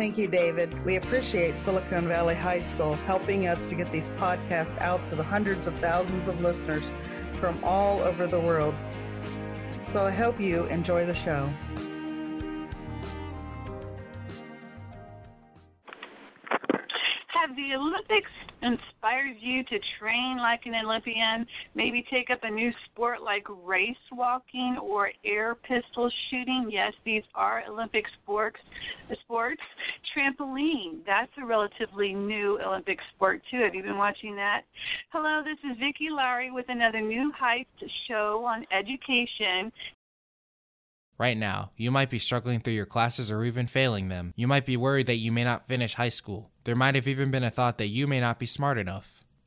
Thank you, David. We appreciate Silicon Valley High School helping us to get these podcasts out to the hundreds of thousands of listeners from all over the world. So I hope you enjoy the show. You to train like an Olympian, maybe take up a new sport like race walking or air pistol shooting. Yes, these are Olympic sports. Sports. Trampoline. That's a relatively new Olympic sport too. Have you been watching that? Hello, this is Vicki Lowery with another New Heights show on education. Right now, you might be struggling through your classes or even failing them. You might be worried that you may not finish high school. There might have even been a thought that you may not be smart enough.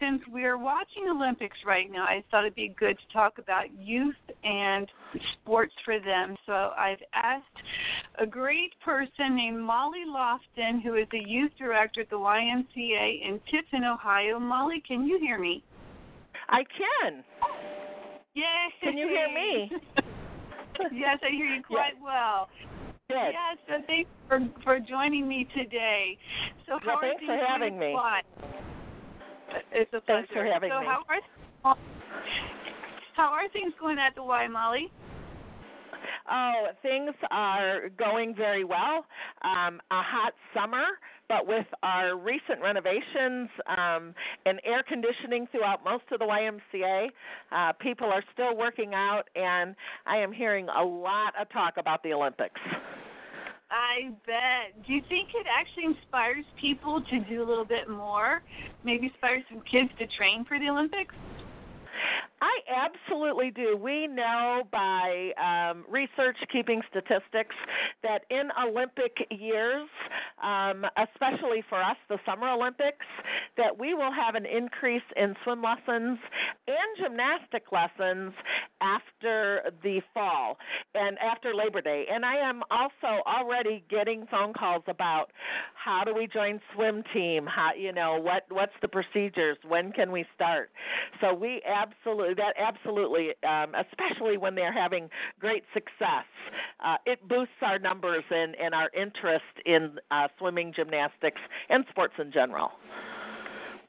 since we're watching Olympics right now, I thought it'd be good to talk about youth and sports for them. So I've asked a great person named Molly Lofton, who is the youth director at the YMCA in Tiffin, Ohio. Molly, can you hear me? I can. Yay! Can you hear me? yes, I hear you quite yes. well. Good. Yes, so thanks for, for joining me today. So how well, are thanks for having me. It's a pleasure. Thanks for having so me. How are, how are things going at the Y, Molly? Oh, things are going very well. Um, a hot summer, but with our recent renovations um, and air conditioning throughout most of the YMCA, uh, people are still working out, and I am hearing a lot of talk about the Olympics. I bet. Do you think it actually inspires people to do a little bit more? Maybe inspire some kids to train for the Olympics? I absolutely do. We know by um, research, keeping statistics, that in Olympic years, um, especially for us, the Summer Olympics, that we will have an increase in swim lessons and gymnastic lessons after the fall and after Labor Day. And I am also already getting phone calls about how do we join swim team? How you know what what's the procedures? When can we start? So we absolutely that absolutely, um, especially when they're having great success, uh, it boosts our numbers and, and our interest in uh, swimming, gymnastics, and sports in general.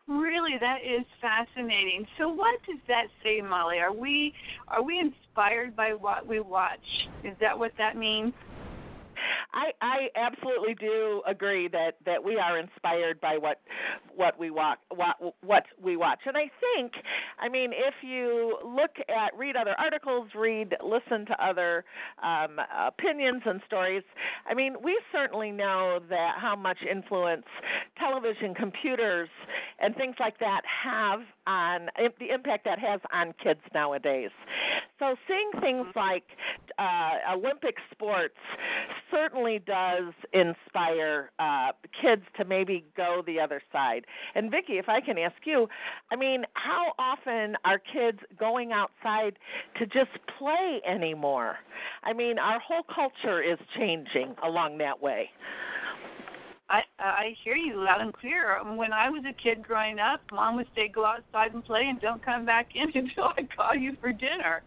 Really, that is fascinating. So, what does that say, Molly? Are we are we inspired by what we watch? Is that what that means? I I absolutely do agree that that we are inspired by what what we watch what what we watch, and I think, I mean, if you look at read other articles, read listen to other um, opinions and stories, I mean, we certainly know that how much influence television, computers, and things like that have on the impact that has on kids nowadays. So seeing things like uh, Olympic sports certainly does inspire uh, kids to maybe go the other side. And Vicki, if I can ask you, I mean, how often are kids going outside to just play anymore? I mean, our whole culture is changing along that way. I I hear you loud and clear. When I was a kid growing up, mom would say go outside and play and don't come back in until I call you for dinner.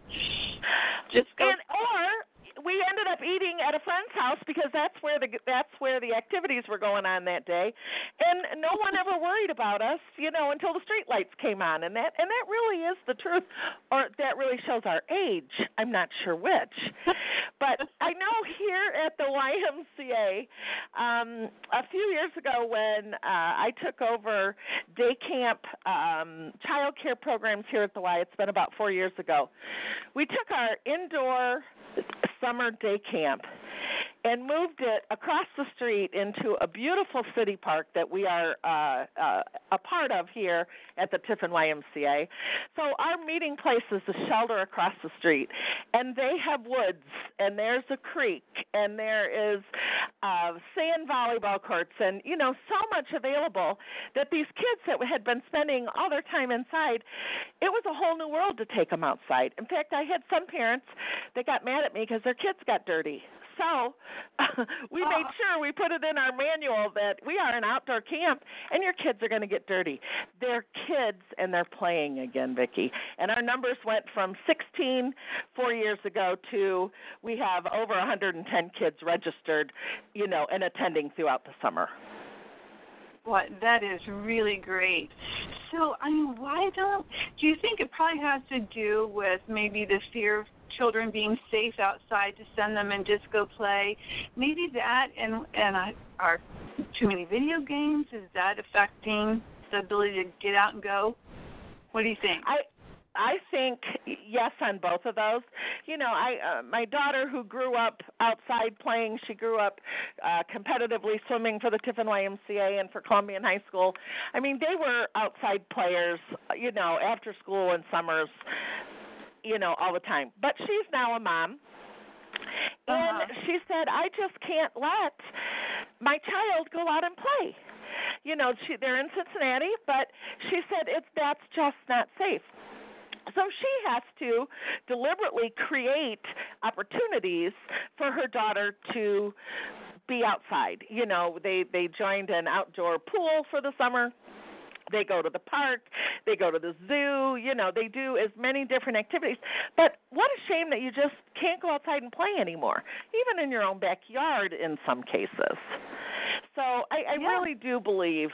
Just go. And, or we ended up eating at a friend's house because that's where the that's where the activities were going on that day, and no one ever worried about us, you know, until the street lights came on, and that and that really is the truth, or that really shows our age. I'm not sure which, but I know here at the YMCA, um, a few years ago when uh, I took over day camp um, child care programs here at the Y, it's been about four years ago. We took our indoor summer day camp and moved it across the street into a beautiful city park that we are uh, uh, a part of here at the Tiffin YMCA. So our meeting place is the shelter across the street, and they have woods, and there's a creek, and there is uh, sand volleyball courts, and you know so much available that these kids that had been spending all their time inside, it was a whole new world to take them outside. In fact, I had some parents that got mad at me because their kids got dirty so we made ah. sure we put it in our manual that we are an outdoor camp and your kids are going to get dirty. They're kids and they're playing again, Vicki. And our numbers went from 16 four years ago to we have over 110 kids registered, you know, and attending throughout the summer. What that is really great. So, I mean, why don't do you think it probably has to do with maybe the fear of children being safe outside to send them and just go play. Maybe that and and uh, are too many video games. Is that affecting the ability to get out and go? What do you think? I I think yes on both of those. You know, I uh, my daughter who grew up outside playing, she grew up uh competitively swimming for the Tiffin YMCA and for Columbian High School. I mean, they were outside players, you know, after school and summers you know, all the time. But she's now a mom. Uh-huh. And she said, I just can't let my child go out and play. You know, she they're in Cincinnati, but she said it's that's just not safe. So she has to deliberately create opportunities for her daughter to be outside. You know, they they joined an outdoor pool for the summer they go to the park, they go to the zoo, you know, they do as many different activities. But what a shame that you just can't go outside and play anymore, even in your own backyard in some cases. So I, I yeah. really do believe,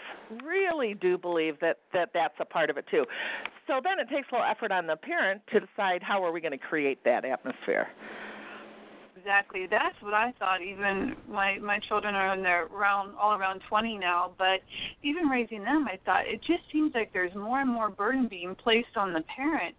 really do believe that that that's a part of it too. So then it takes a little effort on the parent to decide how are we going to create that atmosphere exactly. That's what I thought. Even my my children are in their around all around 20 now, but even raising them, I thought it just seems like there's more and more burden being placed on the parent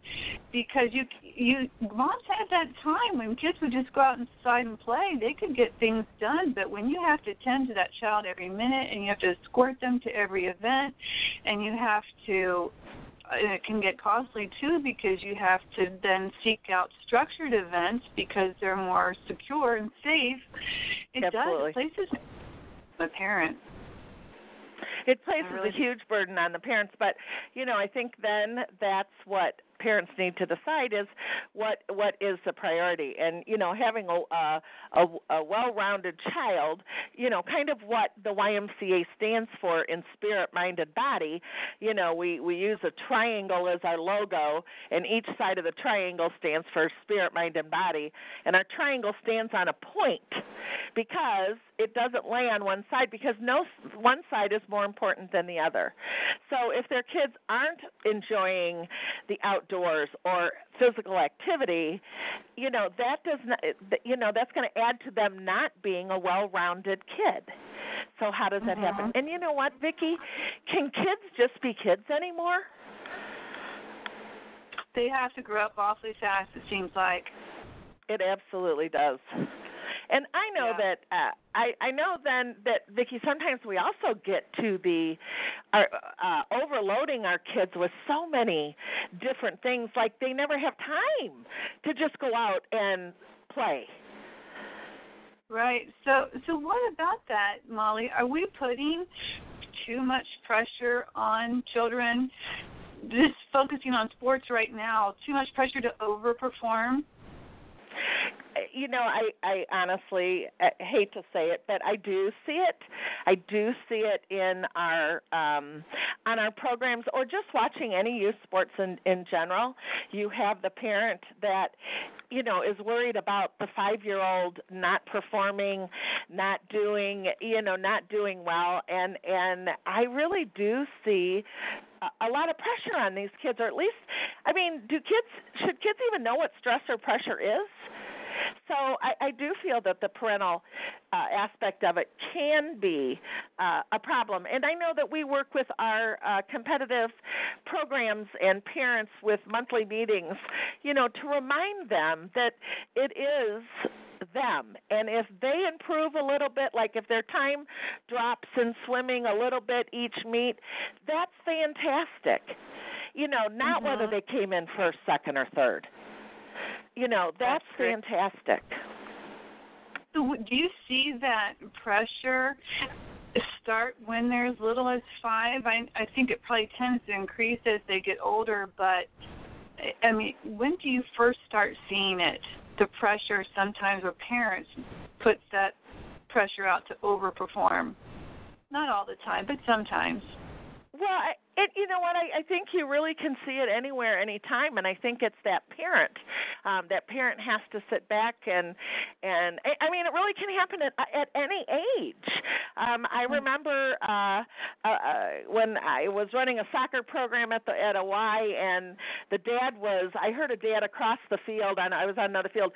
because you you moms had that time when kids would just go out inside and play. They could get things done, but when you have to tend to that child every minute and you have to escort them to every event and you have to and it can get costly too because you have to then seek out structured events because they're more secure and safe. It Absolutely. does. It places the parent. It places really a huge burden on the parents, but you know, I think then that's what parents need to decide is what what is the priority and you know having a a, a, a well-rounded child you know kind of what the YMCA stands for in spirit mind and body you know we we use a triangle as our logo and each side of the triangle stands for spirit mind and body and our triangle stands on a point because it doesn't lay on one side because no one side is more important than the other. So if their kids aren't enjoying the outdoors or physical activity, you know that does not you know that's going to add to them not being a well-rounded kid. So how does that mm-hmm. happen? And you know what, Vicki? Can kids just be kids anymore? They have to grow up awfully fast. It seems like. It absolutely does. And I know yeah. that uh, I I know then that Vicki sometimes we also get to the our, uh, overloading our kids with so many different things like they never have time to just go out and play. Right. So so what about that, Molly? Are we putting too much pressure on children just focusing on sports right now, too much pressure to overperform? You know, I I honestly I hate to say it, but I do see it. I do see it in our um on our programs or just watching any youth sports in in general. You have the parent that you know is worried about the 5-year-old not performing, not doing, you know, not doing well and and I really do see a lot of pressure on these kids or at least I mean, do kids should kids even know what stress or pressure is? So I, I do feel that the parental uh, aspect of it can be uh, a problem. And I know that we work with our uh, competitive programs and parents with monthly meetings, you know, to remind them that it is them. And if they improve a little bit, like if their time drops in swimming a little bit each meet, that's fantastic. You know, not mm-hmm. whether they came in first, second, or third. You know, that's, that's fantastic. So, do you see that pressure start when they're as little as five? I, I think it probably tends to increase as they get older, but I mean, when do you first start seeing it? The pressure sometimes where parents puts that pressure out to overperform. Not all the time, but sometimes. Well, I, it, you know what? I, I think you really can see it anywhere, anytime, and I think it's that parent. Um, that parent has to sit back and and I mean, it really can happen at at any age. Um, I mm. remember uh, uh, uh, when I was running a soccer program at the at a Y, and the dad was. I heard a dad across the field, and I was on another field,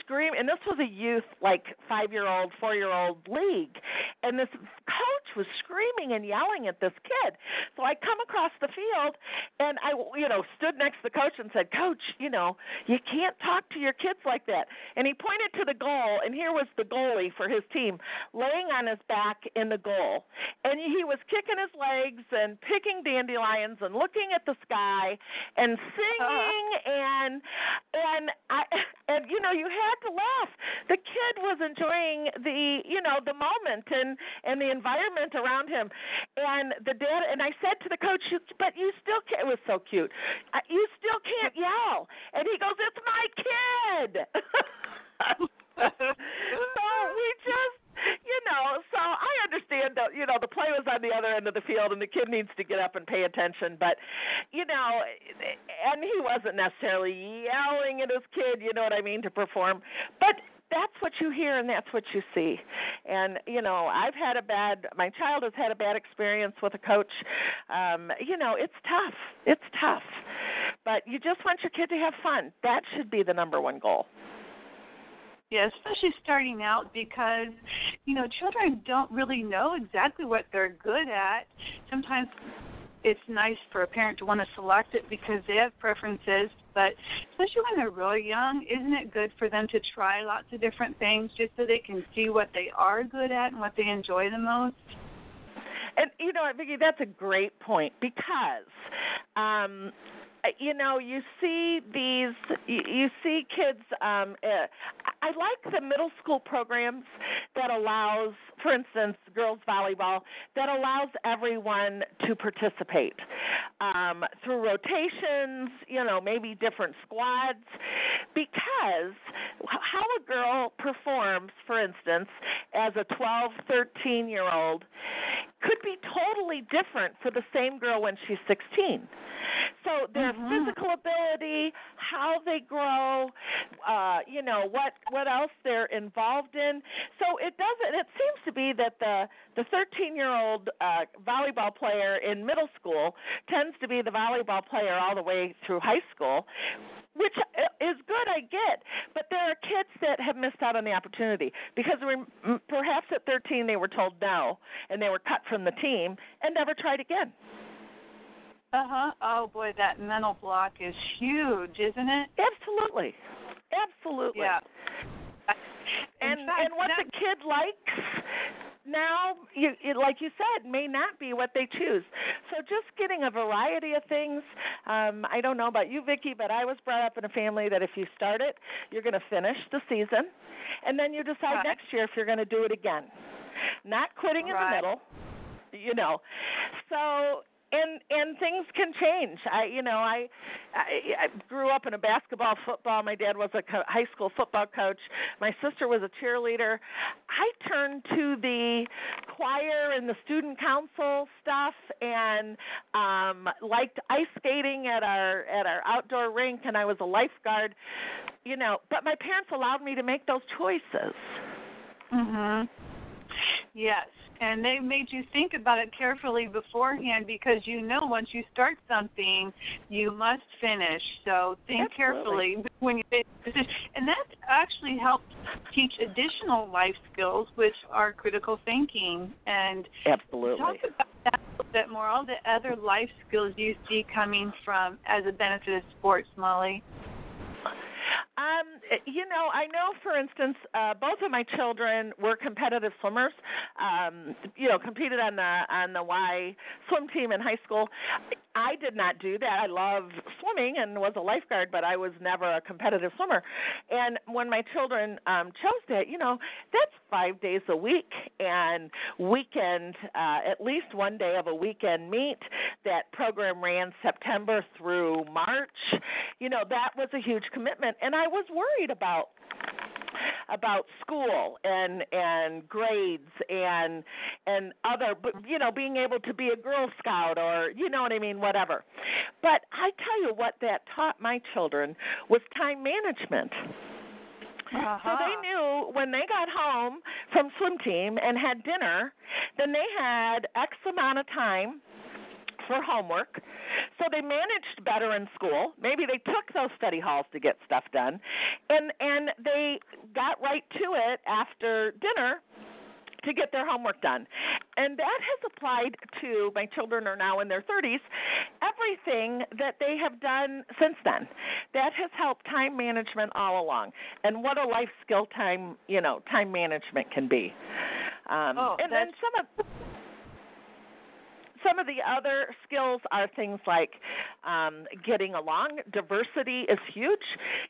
scream. And this was a youth, like five year old, four year old league, and this coach was screaming and yelling at this kid. So I come across the field and I you know stood next to the coach and said, "Coach, you know, you can't talk to your kids like that." And he pointed to the goal and here was the goalie for his team laying on his back in the goal. And he was kicking his legs and picking dandelions and looking at the sky and singing uh-huh. and and I and you know, you had to laugh. The kid was enjoying the, you know, the moment and and the environment around him. And the dad and I said to the coach, you, but you still can't. It was so cute. Uh, you still can't yell. And he goes, "It's my kid." so we just you know, so I understand that you know the play was on the other end of the field and the kid needs to get up and pay attention, but you know, and he wasn't necessarily yelling at his kid, you know what I mean, to perform, but that's what you hear and that's what you see. And you know, I've had a bad my child has had a bad experience with a coach. Um, you know, it's tough. It's tough. But you just want your kid to have fun. That should be the number one goal. Yeah, especially starting out because, you know, children don't really know exactly what they're good at. Sometimes it's nice for a parent to want to select it because they have preferences, but especially when they're really young, isn't it good for them to try lots of different things just so they can see what they are good at and what they enjoy the most? And you know, Vicki, that's a great point because um you know you see these you, you see kids um uh, i like the middle school programs that allows for instance girls volleyball that allows everyone to participate um through rotations you know maybe different squads. Because how a girl performs for instance as a 12 13 year old could be totally different for the same girl when she's 16 so their mm-hmm. physical ability, how they grow, uh, you know what what else they're involved in. So it doesn't. It seems to be that the the 13 year old uh, volleyball player in middle school tends to be the volleyball player all the way through high school which is good, I get. But there are kids that have missed out on the opportunity because perhaps at 13 they were told no and they were cut from the team and never tried again. Uh huh. Oh boy, that mental block is huge, isn't it? Absolutely. Absolutely. Yeah. And fact, and what that, the kid likes now, you, it, like you said, may not be what they choose. So just getting a variety of things. Um, I don't know about you, Vicki, but I was brought up in a family that if you start it, you're going to finish the season, and then you decide right. next year if you're going to do it again. Not quitting right. in the middle, you know. So and and things can change. I, you know, I, I, I grew up in a basketball, football. My dad was a co- high school football coach. My sister was a cheerleader. I turned to the choir and the student council stuff, and um, liked ice skating at our at our outdoor rink, and I was a lifeguard. You know, but my parents allowed me to make those choices. Mhm. Yes, and they made you think about it carefully beforehand because you know once you start something, you must finish. So think Absolutely. carefully when you make a decision, and that actually helps teach additional life skills, which are critical thinking. And Absolutely. talk about that a little bit more. All the other life skills you see coming from as a benefit of sports, Molly. Um, you know, I know, for instance, uh, both of my children were competitive swimmers. Um, you know, competed on the on the Y swim team in high school. I did not do that. I love swimming and was a lifeguard, but I was never a competitive swimmer. And when my children um, chose that, you know, that's five days a week and weekend, uh, at least one day of a weekend meet. That program ran September through March. You know, that was a huge commitment, and I was worried about about school and and grades and and other you know being able to be a girl scout or you know what i mean whatever but i tell you what that taught my children was time management so Uh-huh. they knew when they got home from swim team and had dinner, then they had X amount of time for homework. So they managed better in school. Maybe they took those study halls to get stuff done. And and they got right to it after dinner to get their homework done. And that has applied to my children are now in their 30s, everything that they have done since then. That has helped time management all along. And what a life skill time, you know, time management can be. Um Oh, and then some of some of the other skills are things like um, getting along. Diversity is huge.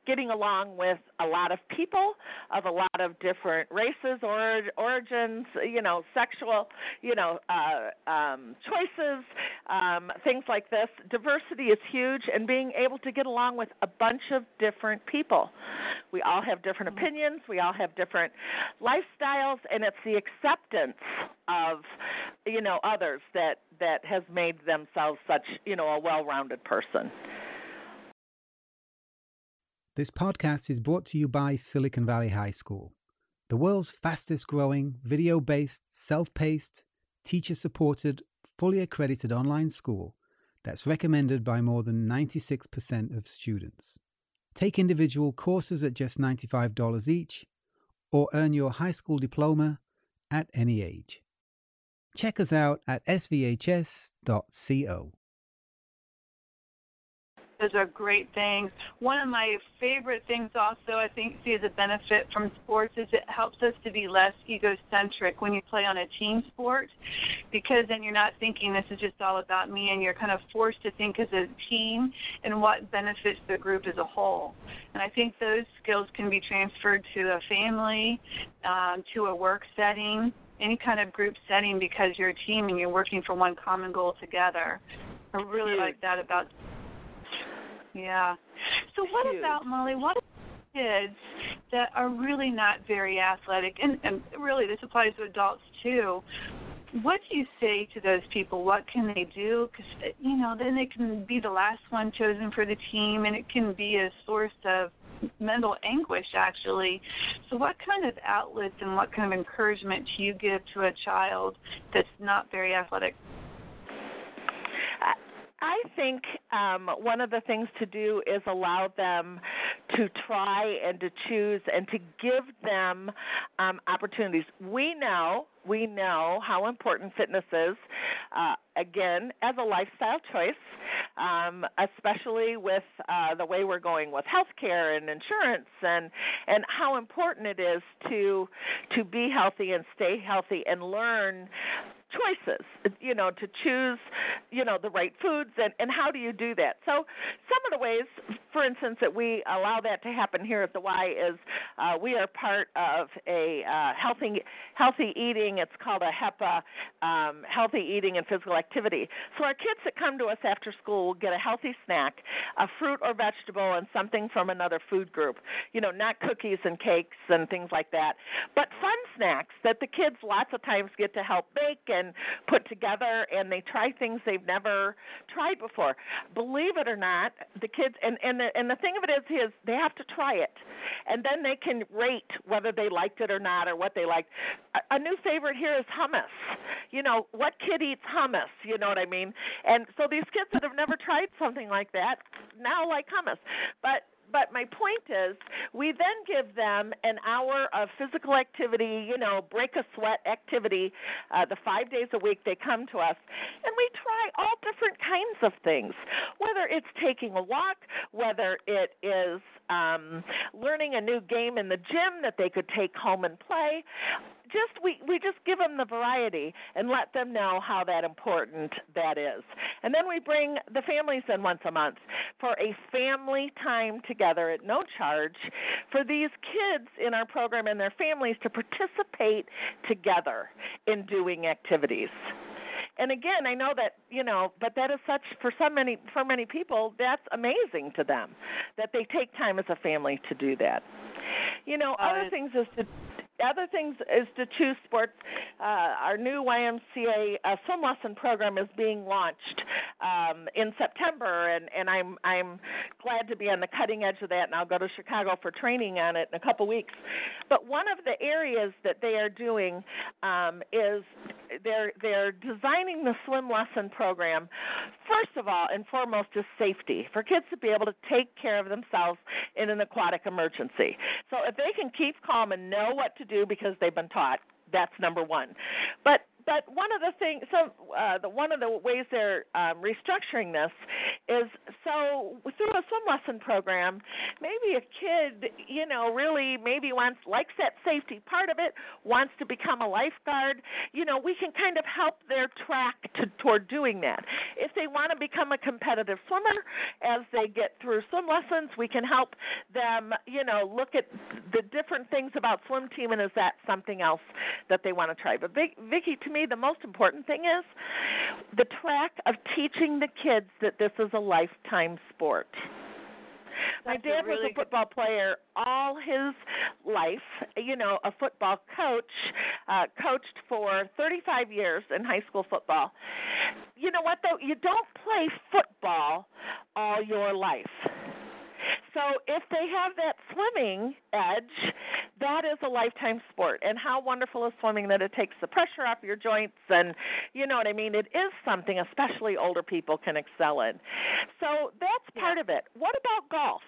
Getting along with a lot of people of a lot of different races, or origins, you know, sexual, you know, uh, um, choices, um, things like this. Diversity is huge, and being able to get along with a bunch of different people. We all have different opinions. We all have different lifestyles, and it's the acceptance of you know others that that has made themselves such you know a well-rounded person. This podcast is brought to you by Silicon Valley High School, the world's fastest growing, video based, self paced, teacher supported, fully accredited online school that's recommended by more than 96% of students. Take individual courses at just $95 each, or earn your high school diploma at any age. Check us out at svhs.co. Those are great things. One of my favorite things, also, I think, see as a benefit from sports is it helps us to be less egocentric when you play on a team sport, because then you're not thinking this is just all about me, and you're kind of forced to think as a team and what benefits the group as a whole. And I think those skills can be transferred to a family, um, to a work setting, any kind of group setting, because you're a team and you're working for one common goal together. I really Huge. like that about yeah. So what Huge. about Molly? What about kids that are really not very athletic, and, and really this applies to adults too? What do you say to those people? What can they do? Because you know, then they can be the last one chosen for the team, and it can be a source of mental anguish actually. So what kind of outlets and what kind of encouragement do you give to a child that's not very athletic? I think um, one of the things to do is allow them to try and to choose and to give them um, opportunities. We know we know how important fitness is. Uh, again, as a lifestyle choice, um, especially with uh, the way we're going with healthcare and insurance, and and how important it is to to be healthy and stay healthy and learn choices, you know, to choose, you know, the right foods and and how do you do that? So some of the ways, for instance, that we allow that to happen here at the Y is uh, we are part of a uh, healthy healthy eating. It's called a HEPA, um, healthy eating and physical activity. So our kids that come to us after school will get a healthy snack, a fruit or vegetable, and something from another food group. You know, not cookies and cakes and things like that, but fun snacks that the kids lots of times get to help bake and put together, and they try things they've never tried before. Believe it or not, the kids and and and the thing of it is is they have to try it, and then they can rate whether they liked it or not or what they liked. A, a new favorite here is hummus. You know, what kid eats hummus? You know what I mean? And so these kids that have never tried something like that now like hummus. But but my point is, we then give them an hour of physical activity, you know, break a sweat activity, uh, the five days a week they come to us, and we try all different kinds of things. Whether it's taking a walk, whether it is um, learning a new game in the gym that they could take home and play, just we we just give them the variety and let them know how that important that is. And then we bring the families in once a month for a family time together at no charge for these kids in our program and their families to participate together in doing activities and again i know that you know but that is such for so many for many people that's amazing to them that they take time as a family to do that you know uh, other things is to other things is to choose sports. Uh, our new YMCA uh, swim lesson program is being launched um, in September, and, and I'm I'm glad to be on the cutting edge of that. And I'll go to Chicago for training on it in a couple weeks. But one of the areas that they are doing um, is they're they're designing the swim lesson program. First of all and foremost is safety for kids to be able to take care of themselves in an aquatic emergency. So if they can keep calm and know what to do because they've been taught, that's number one. But but one of the things, so uh, the, one of the ways they're um, restructuring this is so through a swim lesson program, maybe a kid, you know, really maybe wants likes that safety part of it, wants to become a lifeguard. You know, we can kind of help their track to, toward doing that. If they want to become a competitive swimmer, as they get through swim lessons, we can help them, you know, look at the different things about swim team and is that something else that they want to try. But Vicki, to me, the most important thing is the track of teaching the kids that this is a lifetime sport. My dad really was a football player all his life. You know, a football coach, uh, coached for 35 years in high school football. You know what, though? You don't play football all your life. So if they have that swimming edge, that is a lifetime sport. And how wonderful is swimming that it takes the pressure off your joints and you know what I mean? It is something especially older people can excel in. So that's part of it. What about golf?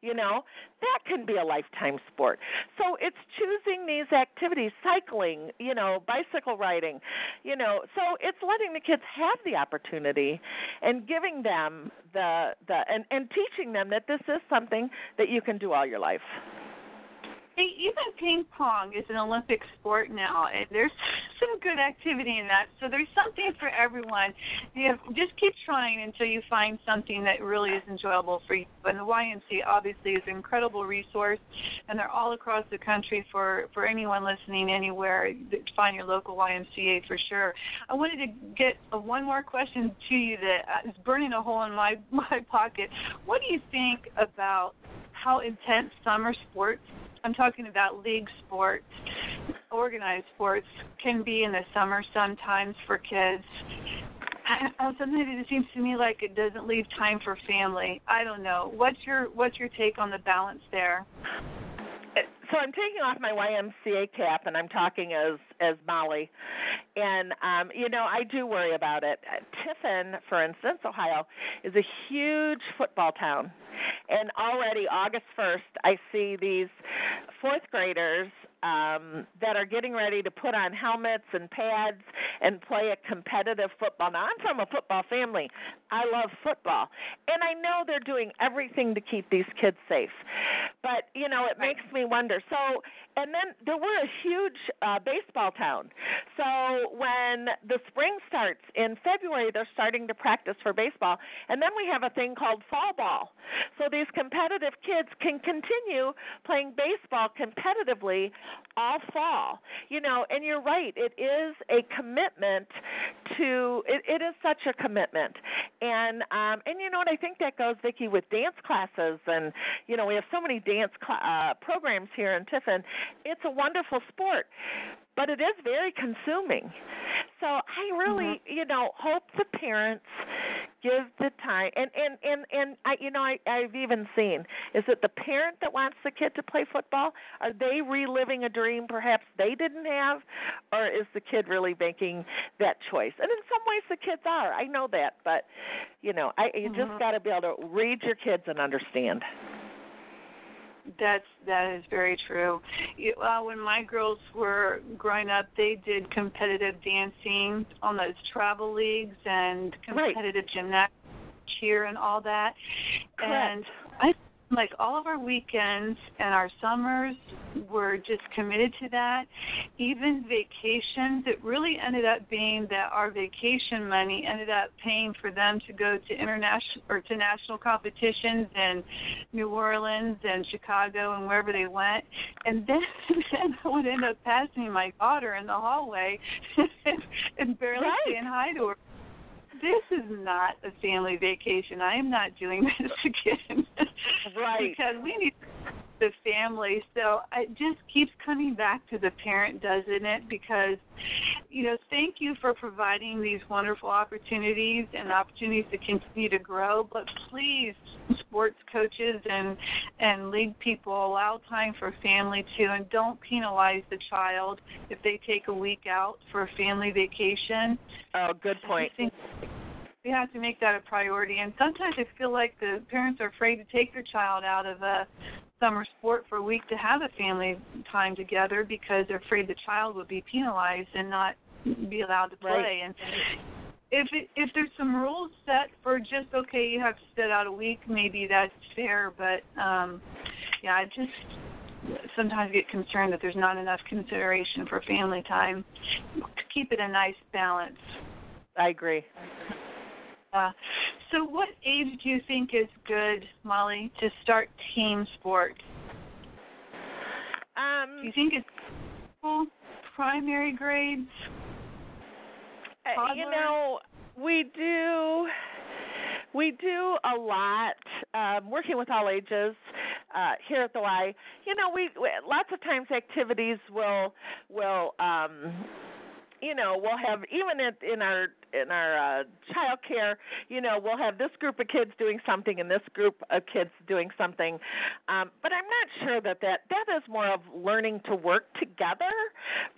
you know that can be a lifetime sport so it's choosing these activities cycling you know bicycle riding you know so it's letting the kids have the opportunity and giving them the the and and teaching them that this is something that you can do all your life Hey, even ping pong is an Olympic sport now, and there's some good activity in that. So there's something for everyone. You know, just keep trying until you find something that really is enjoyable for you. And the YMCA obviously is an incredible resource, and they're all across the country for for anyone listening anywhere. Find your local YMCA for sure. I wanted to get one more question to you that uh, burning a hole in my my pocket. What do you think about how intense summer sports I'm talking about league sports, organized sports can be in the summer sometimes for kids. sometimes it seems to me like it doesn't leave time for family. I don't know. What's your what's your take on the balance there? So I'm taking off my YMCA cap and I'm talking as as Molly, and um, you know I do worry about it. Tiffin, for instance, Ohio, is a huge football town, and already August 1st, I see these fourth graders um, that are getting ready to put on helmets and pads and play a competitive football. Now, I'm from a football family. I love football. And I know they're doing everything to keep these kids safe. But, you know, it makes me wonder. So, and then there were a huge uh, baseball town. So when the spring starts in February, they're starting to practice for baseball, and then we have a thing called fall ball. So these competitive kids can continue playing baseball competitively all fall. You know, and you're right. It is a commitment to. It, it is such a commitment, and um, and you know what? I think that goes, Vicki, with dance classes, and you know we have so many dance cl- uh, programs here in Tiffin. It's a wonderful sport, but it is very consuming. So I really, mm-hmm. you know, hope the parents give the time and and and and I you know I I've even seen is it the parent that wants the kid to play football are they reliving a dream perhaps they didn't have? Or is the kid really making that choice? And in some ways the kids are I know that but you know I you mm-hmm. just got to be able to read your kids and understand that's that is very true. You, uh, when my girls were growing up, they did competitive dancing on those travel leagues and competitive right. gymnastics, cheer, and all that. Correct. And I like all of our weekends and our summers were just committed to that. Even vacations, it really ended up being that our vacation money ended up paying for them to go to international or to national competitions in New Orleans and Chicago and wherever they went. And then, then I would end up passing my daughter in the hallway and barely right. saying hi to her this is not a family vacation. I am not doing this again. Right. because we need the family. So it just keeps coming back to the parent, doesn't it? Because, you know, thank you for providing these wonderful opportunities and opportunities to continue to grow. But please, sports coaches and and league people allow time for family too, and don't penalize the child if they take a week out for a family vacation. Oh, good point. We have to make that a priority. And sometimes I feel like the parents are afraid to take their child out of a summer sport for a week to have a family time together because they're afraid the child will be penalized and not be allowed to play. Right. And if it, if there's some rules set for just okay, you have to sit out a week, maybe that's fair. But um, yeah, I just sometimes get concerned that there's not enough consideration for family time to keep it a nice balance. I agree. Uh, so, what age do you think is good, Molly, to start team sport? Um, do you think it's school, primary grades? Uh, you know, we do we do a lot um, working with all ages uh, here at the Y. You know, we, we lots of times activities will will um, you know we'll have even at, in our in our uh, child care, you know, we'll have this group of kids doing something and this group of kids doing something. Um, but I'm not sure that that that is more of learning to work together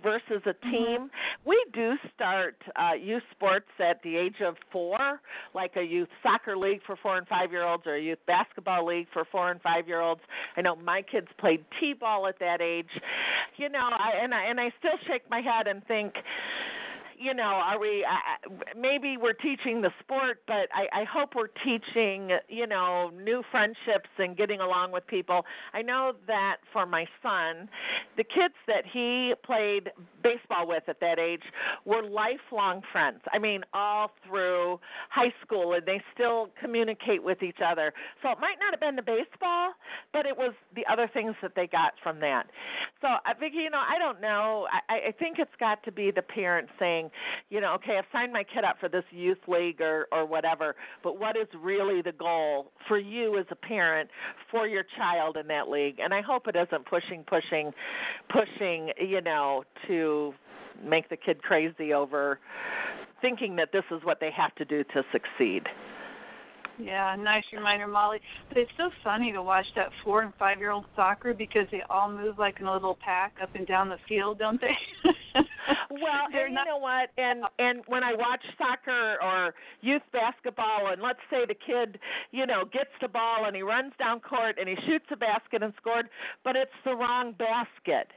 versus a mm-hmm. team. Mm-hmm. We do start uh, youth sports at the age of four, like a youth soccer league for four and five year olds or a youth basketball league for four and five year olds. I know my kids played t-ball at that age. You know, I, and I and I still shake my head and think you know, are we? Uh, maybe we're teaching the sport, but I, I hope we're teaching, you know, new friendships and getting along with people. I know that for my son, the kids that he played baseball with at that age were lifelong friends. I mean, all through high school, and they still communicate with each other. So it might not have been the baseball, but it was the other things that they got from that. So, I think, you know, I don't know. I, I think it's got to be the parents saying, you know, okay, I've signed my kid up for this youth league or or whatever, but what is really the goal for you as a parent for your child in that league? And I hope it isn't pushing, pushing, pushing, you know, to make the kid crazy over thinking that this is what they have to do to succeed. Yeah, nice reminder, Molly. But it's so funny to watch that four and five year old soccer because they all move like in a little pack up and down the field, don't they? well, and not- you know what? And and when I watch soccer or youth basketball, and let's say the kid, you know, gets the ball and he runs down court and he shoots a basket and scored, but it's the wrong basket.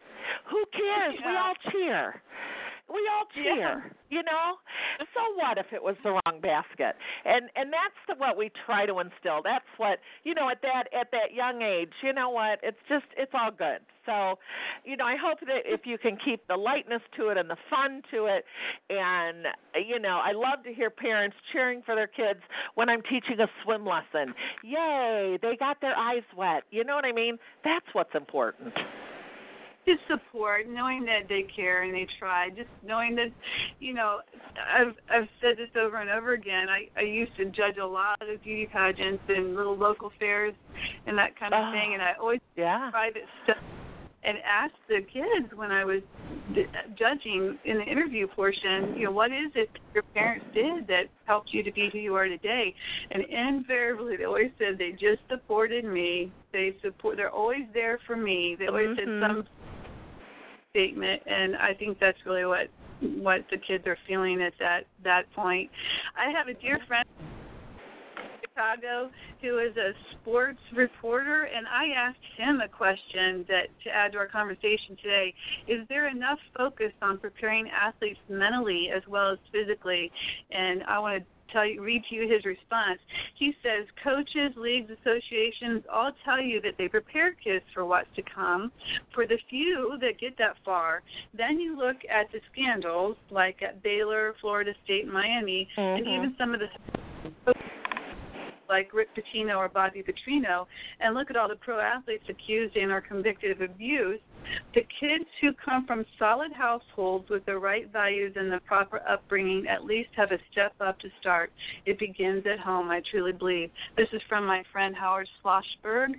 Who cares? Yeah. We all cheer we all cheer yeah. you know so what if it was the wrong basket and and that's the, what we try to instill that's what you know at that at that young age you know what it's just it's all good So, you know, I hope that if you can keep the lightness to it and the fun to it, and you know, I love to hear parents cheering for their kids when I'm teaching a swim lesson. Yay, they got their eyes wet. You know what I mean? That's what's important just support, knowing that they care and they try, just knowing that, you know, I've I've said this over and over again. I I used to judge a lot of beauty pageants and little local fairs and that kind of oh, thing, ah, and I always yeah. private stuff and asked the kids when I was judging in the interview portion, you know, what is it your parents did that helped you to be who you are today? And invariably, they always said they just supported me. They support. They're always there for me. They always mm-hmm. said some statement, and I think that's really what what the kids are feeling at that that point. I have a dear friend Chicago who is a sports reporter, and I asked him a question that to add to our conversation today: Is there enough focus on preparing athletes mentally as well as physically? And I want to tell you, read to you his response. He says, coaches, leagues, associations all tell you that they prepare kids for what's to come. For the few that get that far, then you look at the scandals like at Baylor, Florida State, Miami, mm-hmm. and even some of the like Rick Pitino or Bobby Petrino, and look at all the pro athletes accused and are convicted of abuse. The kids who come from solid households with the right values and the proper upbringing at least have a step up to start. It begins at home, I truly believe. This is from my friend Howard Schlossberg.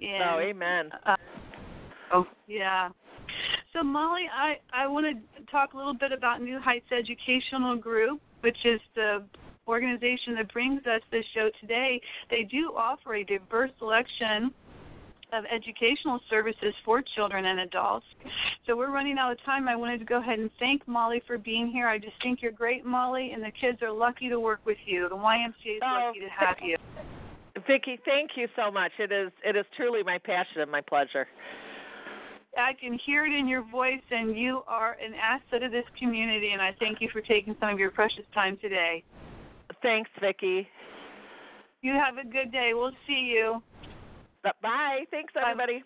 And, oh, amen. Uh, oh, yeah. So Molly, I I want to talk a little bit about New Heights Educational Group, which is the organization that brings us this show today, they do offer a diverse selection of educational services for children and adults. So we're running out of time. I wanted to go ahead and thank Molly for being here. I just think you're great, Molly, and the kids are lucky to work with you. The YMCA is oh, lucky to have you. Vicki, thank you so much. It is it is truly my passion and my pleasure. I can hear it in your voice, and you are an asset of this community. And I thank you for taking some of your precious time today. Thanks, Vicki. You have a good day. We'll see you. Bye. Thanks, everybody.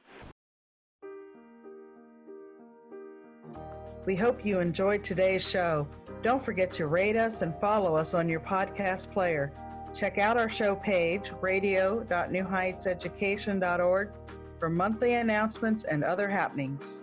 We hope you enjoyed today's show. Don't forget to rate us and follow us on your podcast player. Check out our show page, radio.newheightseducation.org, for monthly announcements and other happenings.